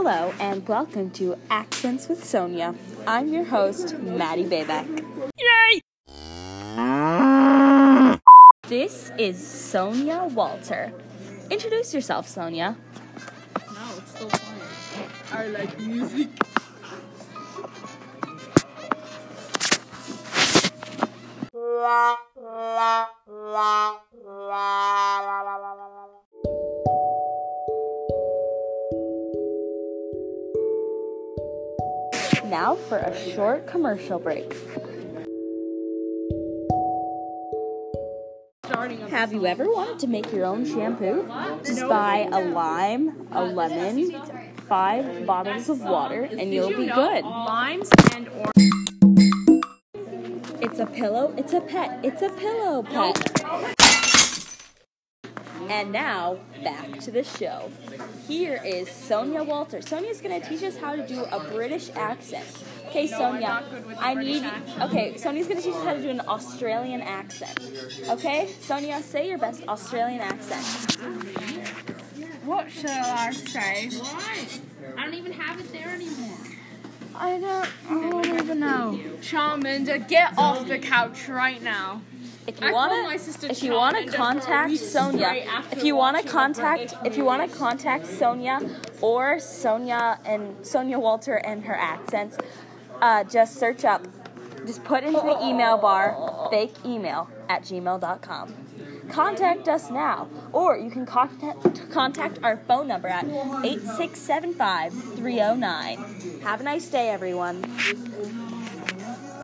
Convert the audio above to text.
Hello and welcome to Accents with Sonia. I'm your host, Maddie Baybeck. Yay! This is Sonia Walter. Introduce yourself, Sonia. No, it's still fire. I like music. Now for a short commercial break. Have you ever wanted to make your own shampoo? Just buy a lime, a lemon, five bottles of water, and you'll be good. Limes and orange. It's a pillow, it's a pet, it's a pillow pet. And now, back to the show. Here is Sonia Walter. Sonia's going to teach us how to do a British accent. Okay, Sonia, not good with the I British need. accent. Okay, Sonia's going to teach us how to do an Australian accent. Okay, Sonia, say your best Australian accent. What shall I say? Why? I don't even have it there anymore. I don't, I don't even know. Charmander, get off the couch right now. If you want to, if you want to contact Sonia, if you want to contact, if you want to contact Sonia or Sonia and Sonia Walter and her accents, uh, just search up, just put into the email bar fake email at gmail.com. Contact us now, or you can contact, contact our phone number at 8675 309. Have a nice day, everyone.